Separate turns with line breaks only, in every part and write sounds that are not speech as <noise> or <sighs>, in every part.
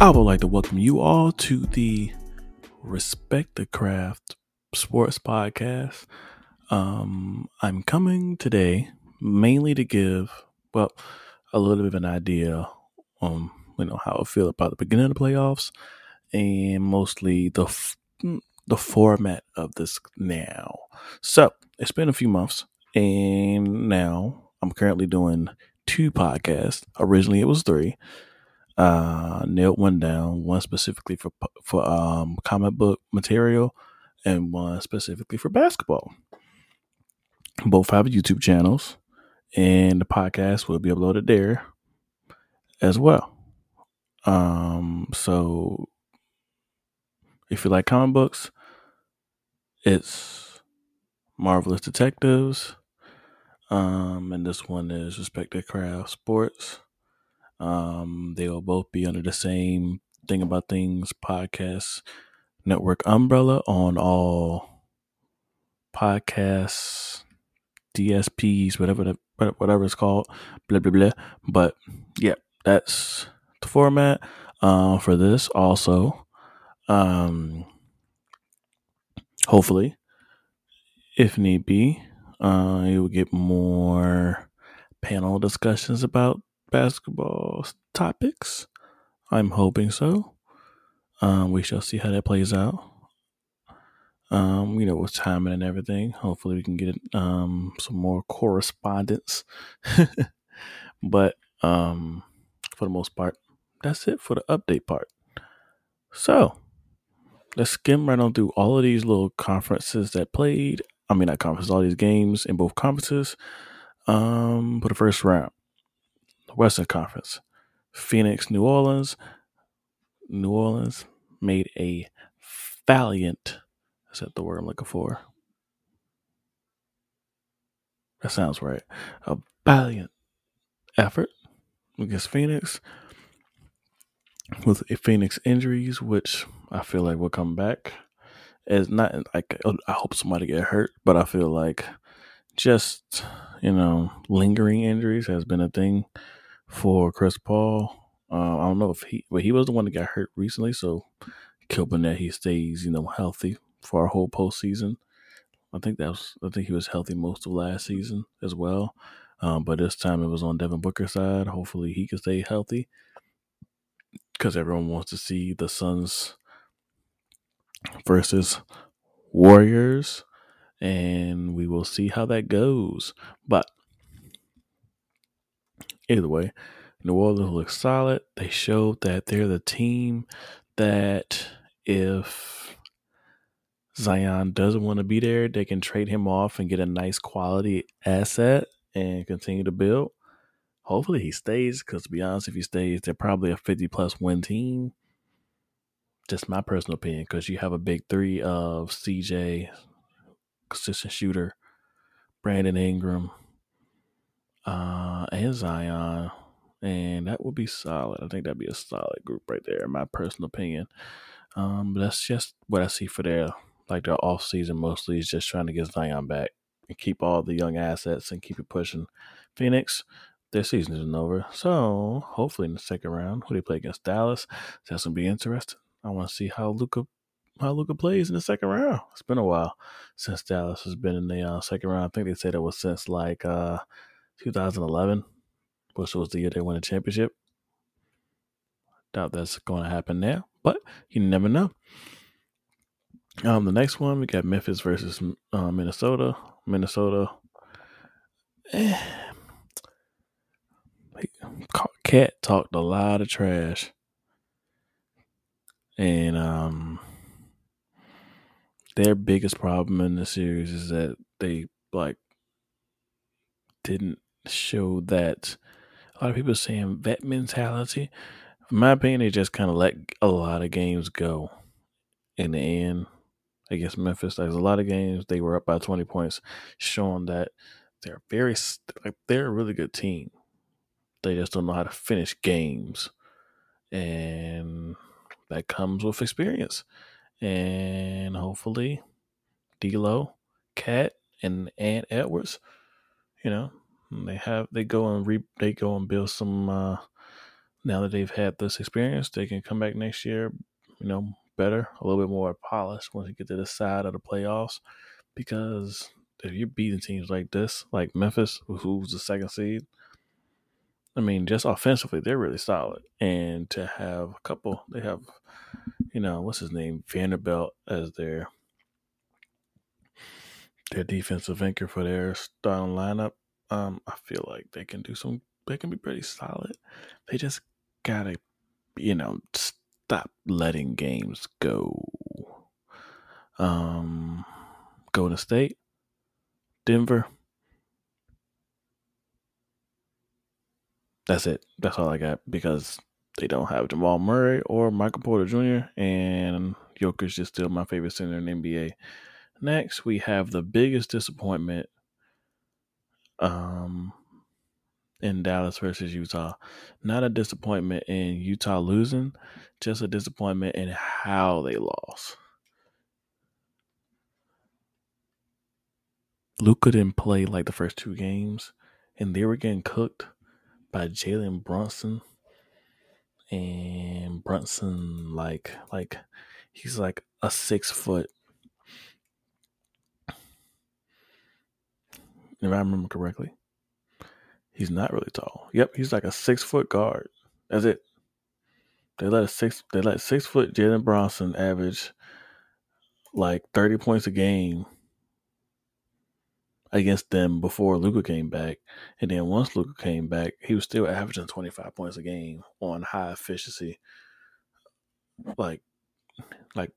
I would like to welcome you all to the Respect the Craft Sports Podcast. Um, I'm coming today mainly to give, well, a little bit of an idea on, you know, how I feel about the beginning of the playoffs and mostly the f- the format of this now. So, it's been a few months and now I'm currently doing two podcasts. Originally, it was three. Uh, nailed one down, one specifically for for um comic book material, and one specifically for basketball. Both have YouTube channels, and the podcast will be uploaded there as well. Um, so if you like comic books, it's Marvelous Detectives um, and this one is Respect the Craft Sports. Um, they will both be under the same Thing About Things podcast network umbrella on all podcasts, DSPs, whatever the, whatever it's called, blah blah blah. But yeah, that's the format uh, for this. Also, um, hopefully, if need be, uh, you will get more panel discussions about basketball topics. I'm hoping so. Um, we shall see how that plays out. Um, you know, with timing and everything. Hopefully, we can get um some more correspondence. <laughs> but um, for the most part, that's it for the update part. So let's skim right on through all of these little conferences that played I mean, not conferences, all these games in both conferences. Um, for the first round, Western Conference, Phoenix, New Orleans. New Orleans made a valiant. Is that the word I'm looking for? That sounds right. A valiant effort against Phoenix with Phoenix injuries, which I feel like will come back it's not like I hope somebody get hurt, but I feel like just you know lingering injuries has been a thing for Chris Paul. Uh, I don't know if he, but he was the one that got hurt recently, so hoping that he stays you know healthy for our whole postseason. I think that was I think he was healthy most of last season as well. Um, but this time it was on Devin Booker's side. Hopefully he can stay healthy because everyone wants to see the Suns versus Warriors, and we will see how that goes. But either way, New Orleans looks solid. They showed that they're the team that if Zion doesn't want to be there, they can trade him off and get a nice quality asset and continue to build. Hopefully he stays, because to be honest, if he stays, they're probably a 50 plus win team just my personal opinion, because you have a big three of CJ, consistent shooter, Brandon Ingram, uh, and Zion, and that would be solid. I think that'd be a solid group right there, in my personal opinion. Um, but that's just what I see for their like their off season mostly is just trying to get Zion back and keep all the young assets and keep it pushing. Phoenix, their season isn't over, so hopefully in the second round, who they play against Dallas, that's gonna be interesting. I want to see how Luka how Luka plays in the second round. It's been a while since Dallas has been in the uh, second round. I think they said it was since like uh, 2011, which was the year they won the championship. Doubt that's going to happen now, but you never know. Um, the next one we got Memphis versus uh, Minnesota. Minnesota. Eh. Cat talked a lot of trash and um, their biggest problem in the series is that they like didn't show that. A lot of people saying vet mentality. In my opinion, they just kind of let a lot of games go. In the end, against Memphis, there's a lot of games they were up by 20 points, showing that they're very they're a really good team. They just don't know how to finish games, and that comes with experience. And hopefully, D'Lo, Cat, and Ant Edwards, you know, they have they go and re they go and build some. Uh, now that they've had this experience, they can come back next year, you know, better, a little bit more polished once you get to the side of the playoffs. Because if you're beating teams like this, like Memphis, who's the second seed, I mean, just offensively, they're really solid. And to have a couple, they have, you know, what's his name, Vanderbilt as their their defensive anchor for their starting lineup. Um, I feel like they can do some. They can be pretty solid. They just gotta, you know, stop letting games go. Um, Golden State, Denver. That's it. That's all I got because they don't have Jamal Murray or Michael Porter Jr. and Jokic is still my favorite center in NBA. Next, we have the biggest disappointment um, in Dallas versus Utah. Not a disappointment in Utah losing, just a disappointment in how they lost. Luka didn't play like the first two games, and they were getting cooked by Jalen Brunson. And Brunson, like, like he's like a six foot. If I remember correctly, he's not really tall. Yep, he's like a six foot guard. That's it. They let a six. They let six foot Jalen Brunson average like thirty points a game against them before Luka came back. And then once Luka came back, he was still averaging 25 points a game on high efficiency. Like, like,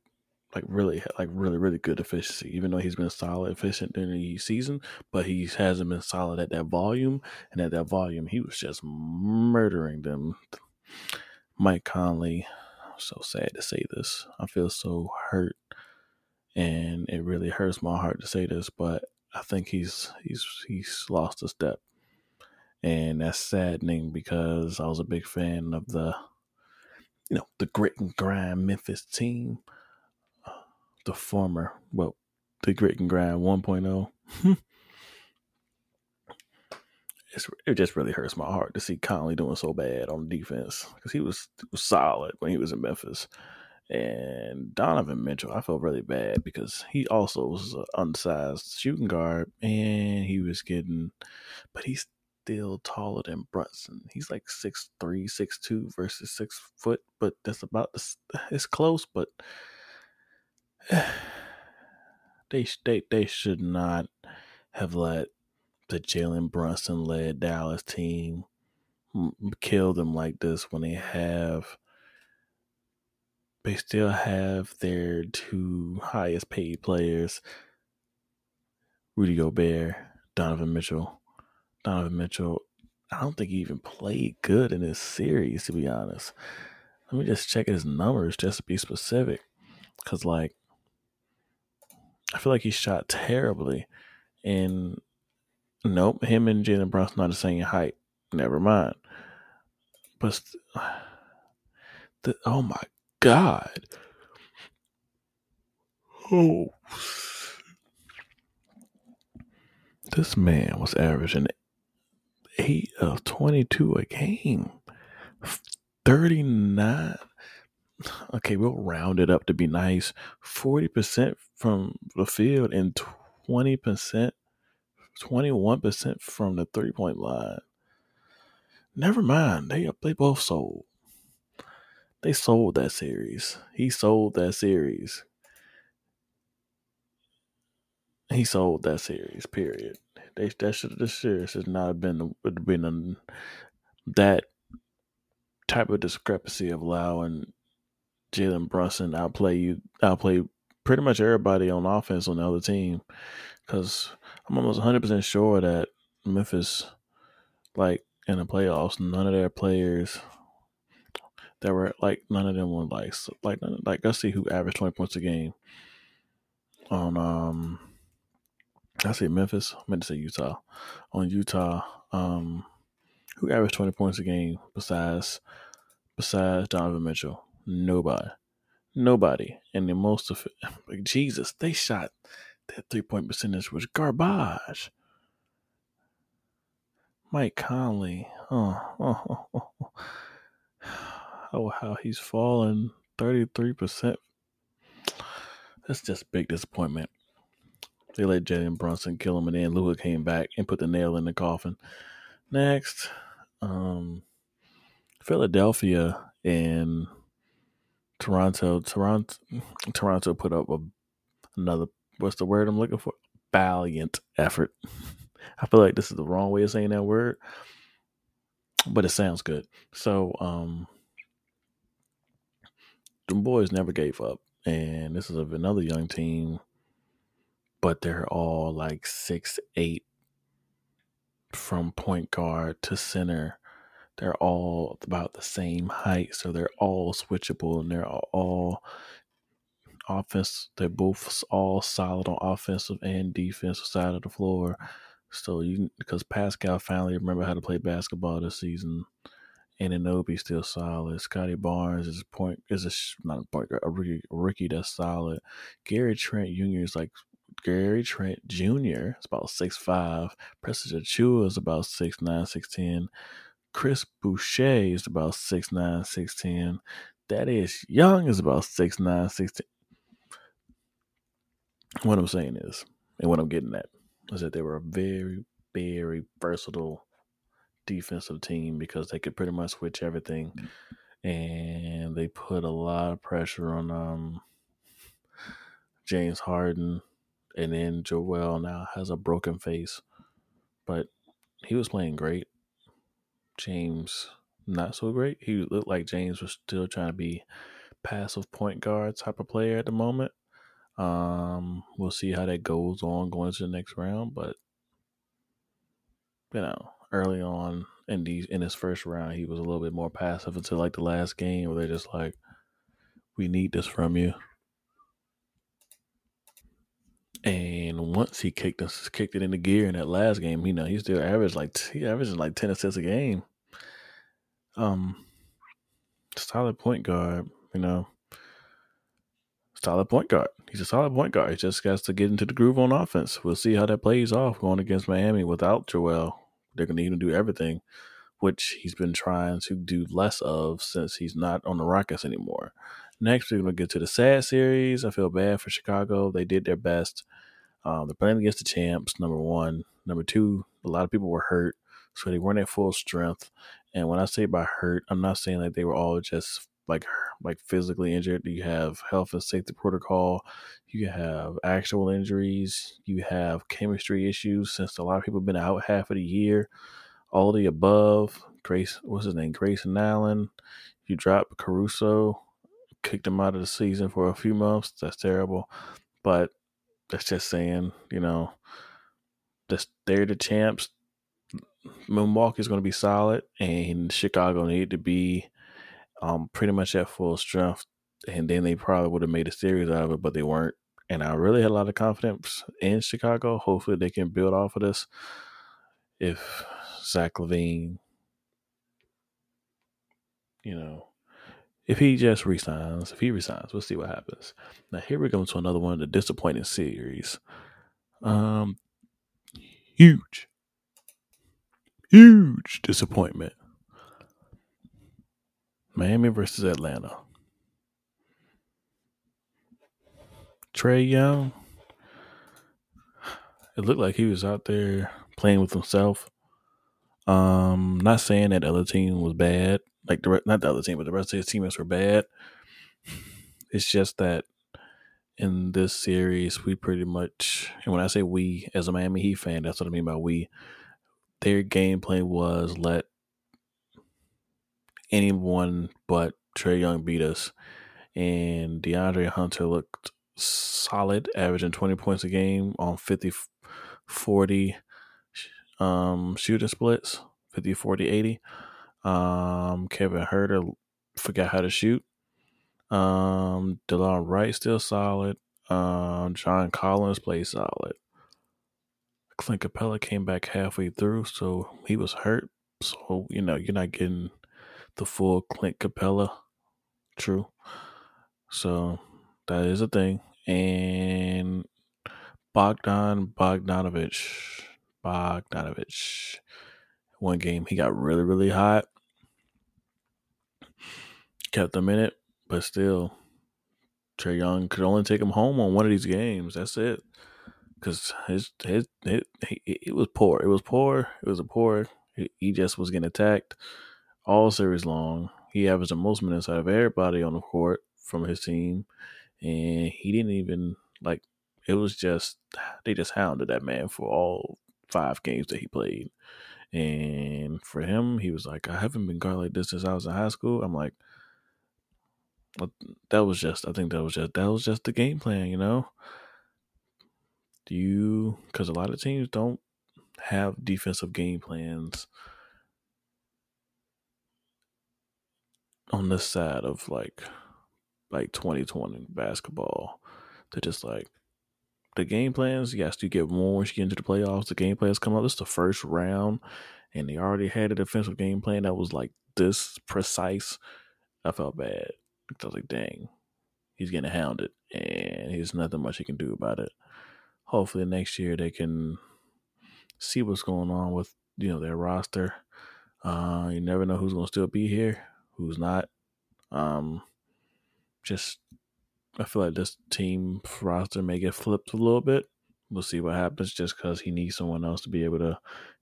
like really, like really, really good efficiency. Even though he's been solid efficient during the season, but he hasn't been solid at that volume. And at that volume, he was just murdering them. Mike Conley, I'm so sad to say this. I feel so hurt, and it really hurts my heart to say this, but I think he's he's he's lost a step, and that's saddening because I was a big fan of the, you know, the grit and grind Memphis team, the former well, the grit and grind 1.0. <laughs> it's, it just really hurts my heart to see Conley doing so bad on defense because he was, was solid when he was in Memphis. And Donovan Mitchell, I felt really bad because he also was an unsized shooting guard and he was getting, but he's still taller than Brunson. He's like six three, six two versus six foot, but that's about it's close, but they, they, they should not have let the Jalen Brunson led Dallas team kill them like this when they have they still have their two highest paid players, Rudy Gobert, Donovan Mitchell. Donovan Mitchell, I don't think he even played good in this series, to be honest. Let me just check his numbers just to be specific. Because, like, I feel like he shot terribly. And nope, him and Jalen Brunson not the same height. Never mind. But, <sighs> the, oh my God. Oh. This man was averaging 8 of 22 a game. 39. <laughs> Okay, we'll round it up to be nice. 40% from the field and 20%, 21% from the three point line. Never mind. They, they both sold. They sold that series. He sold that series. He sold that series. Period. They that should this series should not have been been a, that type of discrepancy of allowing Jalen Brunson outplay you outplay pretty much everybody on offense on the other team. Because I'm almost 100 percent sure that Memphis, like in the playoffs, none of their players that were like none of them were like like like let's see who averaged twenty points a game on um I say Memphis. I meant to say Utah. On Utah, um, who averaged twenty points a game besides besides Donovan Mitchell? Nobody. Nobody. And the most of it, <laughs> like Jesus, they shot that three point percentage was garbage. Mike Conley, oh, oh, oh, oh, oh how he's fallen 33%. That's just big disappointment. They let Jalen Brunson kill him, and then Luka came back and put the nail in the coffin. Next, um, Philadelphia and Toronto. Toronto, Toronto put up a, another. What's the word I'm looking for? Valiant effort. <laughs> I feel like this is the wrong way of saying that word, but it sounds good. So, um, the boys never gave up, and this is another young team, but they're all like six eight from point guard to center. They're all about the same height, so they're all switchable, and they're all offense. They're both all solid on offensive and defensive side of the floor. So you because Pascal finally remember how to play basketball this season. and Anunoby still solid. Scottie Barnes is a point is a not a point a rookie, a rookie that's solid. Gary Trent Jr. is like Gary Trent Jr. is about six five. Preston Achiuwa is about six nine, six ten. Chris Boucher is about six nine, six ten. Thaddeus Young is about six nine, six ten. What I'm saying is, and what I'm getting at, is that they were a very, very versatile defensive team because they could pretty much switch everything, and they put a lot of pressure on um, James Harden, and then Joel now has a broken face, but he was playing great. James not so great. He looked like James was still trying to be passive point guard type of player at the moment. Um, we'll see how that goes on going to the next round, but you know, early on in these in his first round, he was a little bit more passive until like the last game where they're just like, "We need this from you." And once he kicked us, kicked it into gear in that last game, you know, he still averaged like he averaged like ten assists a game. Um, solid point guard, you know, solid point guard. He's a solid point guard. He just has to get into the groove on offense. We'll see how that plays off going against Miami without Joel. They're going to need to do everything, which he's been trying to do less of since he's not on the Rockets anymore. Next, we're going to get to the sad series. I feel bad for Chicago. They did their best. Um, they're playing against the champs, number one. Number two, a lot of people were hurt, so they weren't at full strength. And when I say by hurt, I'm not saying that they were all just like like physically injured. You have health and safety protocol. You have actual injuries. You have chemistry issues since a lot of people have been out half of the year. All the above. Grace, what's his name? Grayson Allen. You drop Caruso, kicked him out of the season for a few months. That's terrible. But that's just saying, you know, this, they're the champs. Milwaukee's going to be solid, and Chicago need to be um, pretty much at full strength. And then they probably would have made a series out of it, but they weren't. And I really had a lot of confidence in Chicago. Hopefully, they can build off of this. If Zach LaVine, you know, if he just resigns, if he resigns, we'll see what happens. Now, here we go to another one of the disappointing series. Um, huge, huge disappointment. Miami versus Atlanta. Trae Young. It looked like he was out there playing with himself. Um, not saying that the other team was bad, like the not the other team, but the rest of his teammates were bad. It's just that in this series, we pretty much, and when I say we, as a Miami Heat fan, that's what I mean by we. Their gameplay was let anyone but Trae Young beat us. And DeAndre Hunter looked solid, averaging 20 points a game on 50 40 um, shooting splits 50 40 80. Um, Kevin Huerter forgot how to shoot. Um, Delon Wright still solid. Um, John Collins played solid. Clint Capela came back halfway through, so he was hurt. So, you know, you're not getting the full Clint Capela. True. So that is a thing. And Bogdan Bogdanovich, Bogdanovich, one game he got really really hot, kept them in it, but still, Trae Young could only take him home on one of these games. That's it. Because his, his his it was poor. It was poor. It was a poor. He just was getting attacked all series long. He averaged the most minutes out of everybody on the court from his team, and he didn't even like. It was just they just hounded that man for all five games that he played, and for him, he was like, "I haven't been guarded like this since I was in high school." I'm like, that was just. I think that was just that was just the game plan, you know. Do you? Because a lot of teams don't have defensive game plans on this side of like like 2020 basketball to just like the game plans. Yes you get more once you get into the playoffs. The game plans come up. This is the first round and they already had a defensive game plan that was like this precise. I felt bad. I was like dang he's getting hounded and there's nothing much he can do about it. Hopefully next year they can see what's going on with you know their roster. Uh you never know who's to still be here who's not. Um, just I feel like this team roster may get flipped a little bit. We'll see what happens. Just because he needs someone else to be able to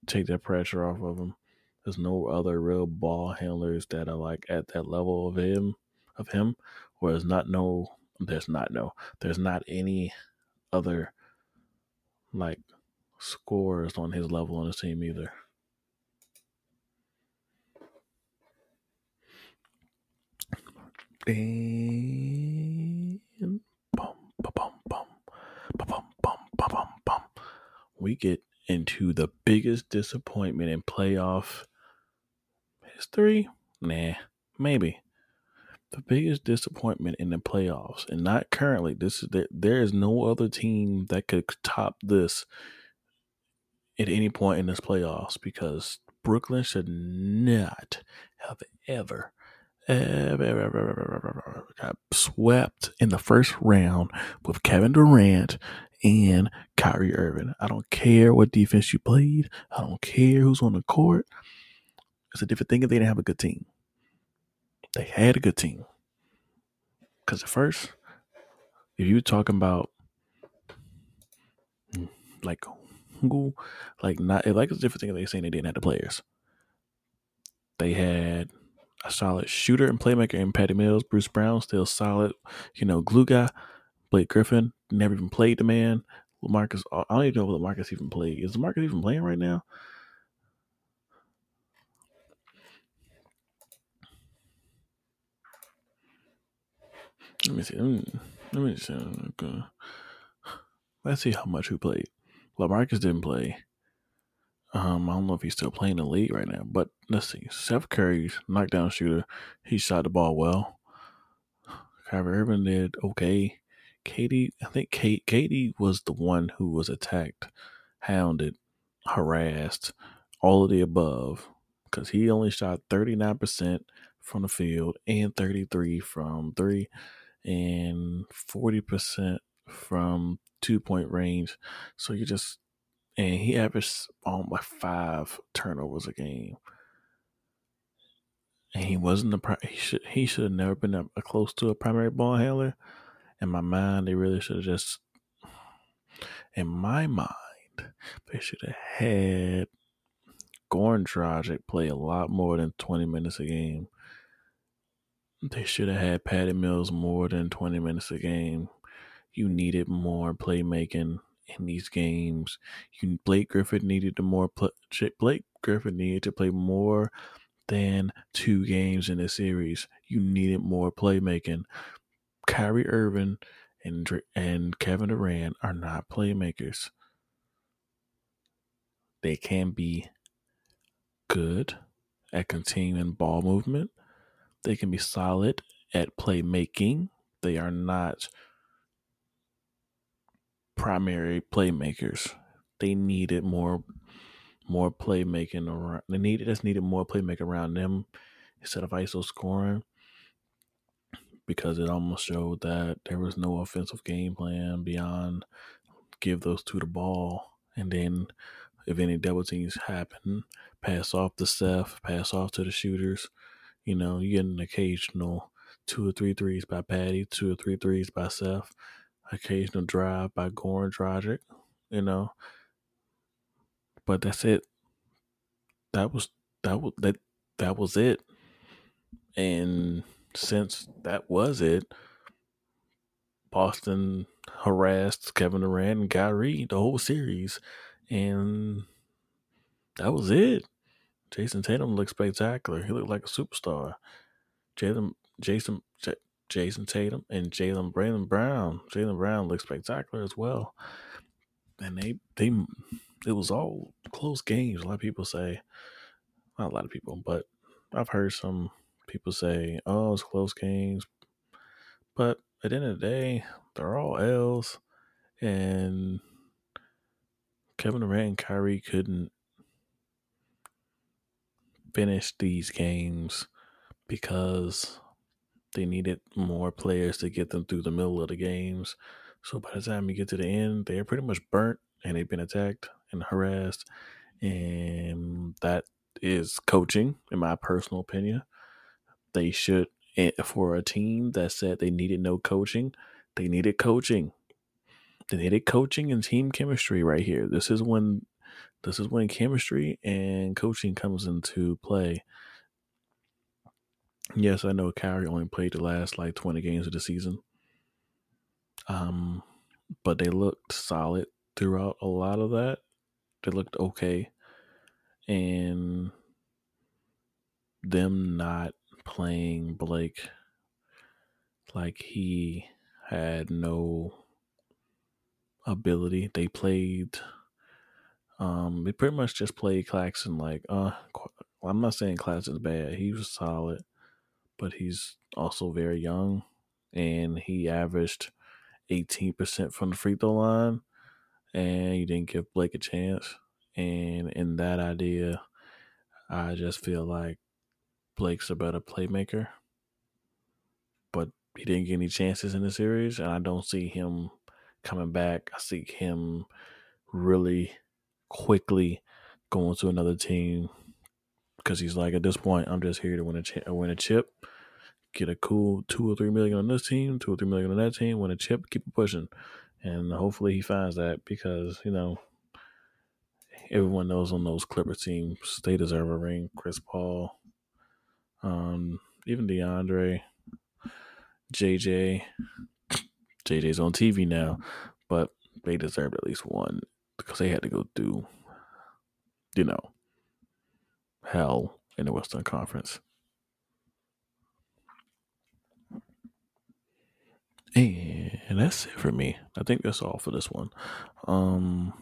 take that pressure off of him. There's no other real ball handlers that are like at that level of him, of him. Whereas not no, there's not no, there's not any other like scores on his level on his team either. And ba-bum, bum, bum bum, bum bum. We get into the biggest disappointment in playoff history. Nah, maybe the biggest disappointment in the playoffs, and not currently. This is there, there is no other team that could top this at any point in this playoffs because Brooklyn should not have ever got swept in the first round with Kevin Durant and Kyrie Irving. I don't care what defense you played. I don't care who's on the court. It's a different thing if they didn't have a good team. They had a good team. Because at first, if you were talking about hmm, like who, like not like it's a different thing if they saying they didn't have the players. They had a solid shooter and playmaker in Patty Mills. Bruce Brown still solid. You know, glue guy. Blake Griffin never even played the man. Lamarcus, I don't even know if Lamarcus even played. Is Lamarcus even playing right now? Let me see. Let me, let me see. Let's see how much who played. Lamarcus didn't play. Um, I don't know if he's still playing the league right now, but let's see. Seth Curry's knockdown shooter. He shot the ball well. Kyrie Irving did okay. Katie, I think Kate, KD was the one who was attacked, hounded, harassed, all of the above, because he only shot 39% from the field and 33 from three and 40% from two point range. So you just and he averaged um, like five turnovers a game. And he wasn't the he should he should have never been a, a close to a primary ball handler. In my mind, they really should have just. In my mind, they should have had Goran Dragic play a lot more than twenty minutes a game. They should have had Patty Mills more than twenty minutes a game. You needed more playmaking in these games. You, Blake Griffin needed to more play, Blake Griffin needed to play more than two games in the series. You needed more playmaking. Kyrie Irving and and Kevin Durant are not playmakers. They can be good at continuing ball movement. They can be solid at playmaking. They are not primary playmakers. They needed more more playmaking around. They needed just needed more playmaking around them instead of ISO scoring. because it almost showed that there was no offensive game plan beyond give those two the ball and then if any double teams happen, pass off to Steph, pass off to the shooters. You know, you get an occasional two or three threes by Patty, two or three threes by Seth, occasional drive by Goran Dragic, you know. But that's it. That was that was that that was it. And since that was it, Boston harassed Kevin Durant and Kyrie the whole series, and that was it. Jayson Tatum looked spectacular. He looked like a superstar. Jason Jason, Jayson Tatum and Jaylen Brandon Brown. Jaylen Brown looked spectacular as well. And they, they, it was all close games. A lot of people say, not a lot of people, but I've heard some people say, "Oh, it's close games," but at the end of the day, they're all L's, and Kevin Durant and Kyrie couldn't finish these games because they needed more players to get them through the middle of the games. So by the time you get to the end, they're pretty much burnt and they've been attacked and harassed. And that is coaching, in my personal opinion. They should, eh, for a team that said they needed no coaching, they needed coaching. They needed coaching and team chemistry right here. This is when this is when chemistry and coaching comes into play. Yes, I know Kyrie only played the last like 20 games of the season. Um, but they looked solid throughout a lot of that. They looked okay. And them not playing Blake like he had no ability. They played um they pretty much just played Claxton like uh I'm not saying Claxton's bad. He was solid, but he's also very young and he averaged 18% from the free throw line and you didn't give Blake a chance. And in that idea, I just feel like Blake's a better playmaker, but he didn't get any chances in the series, and I don't see him coming back. I see him really quickly going to another team because he's like, at this point, I'm just here to win a win a chip, get a cool two or three million on this team, two or three million on that team, win a chip, keep pushing, and hopefully he finds that because you know everyone knows on those Clipper teams they deserve a ring. Chris Paul, um, even DeAndre, JJ. JJ's on TV now, but they deserved at least one because they had to go through, you know, hell in the Western Conference. And that's it for me. I think that's all for this one. Um,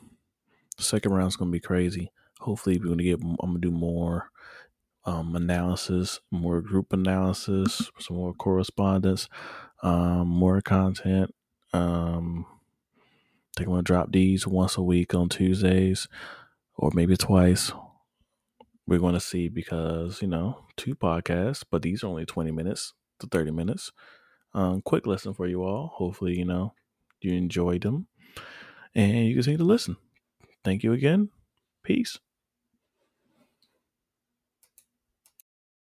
the second round's gonna be crazy. Hopefully, we're gonna get. I'm gonna do more um, analysis, more group analysis, some more correspondence, um, more content. Um, I think I'm gonna drop these once a week on Tuesdays, or maybe twice. We're going to see because you know two podcasts, but these are only 20 minutes to 30 minutes. Um, quick lesson for you all. Hopefully, you know you enjoyed them, and you continue to listen. Thank you again. Peace.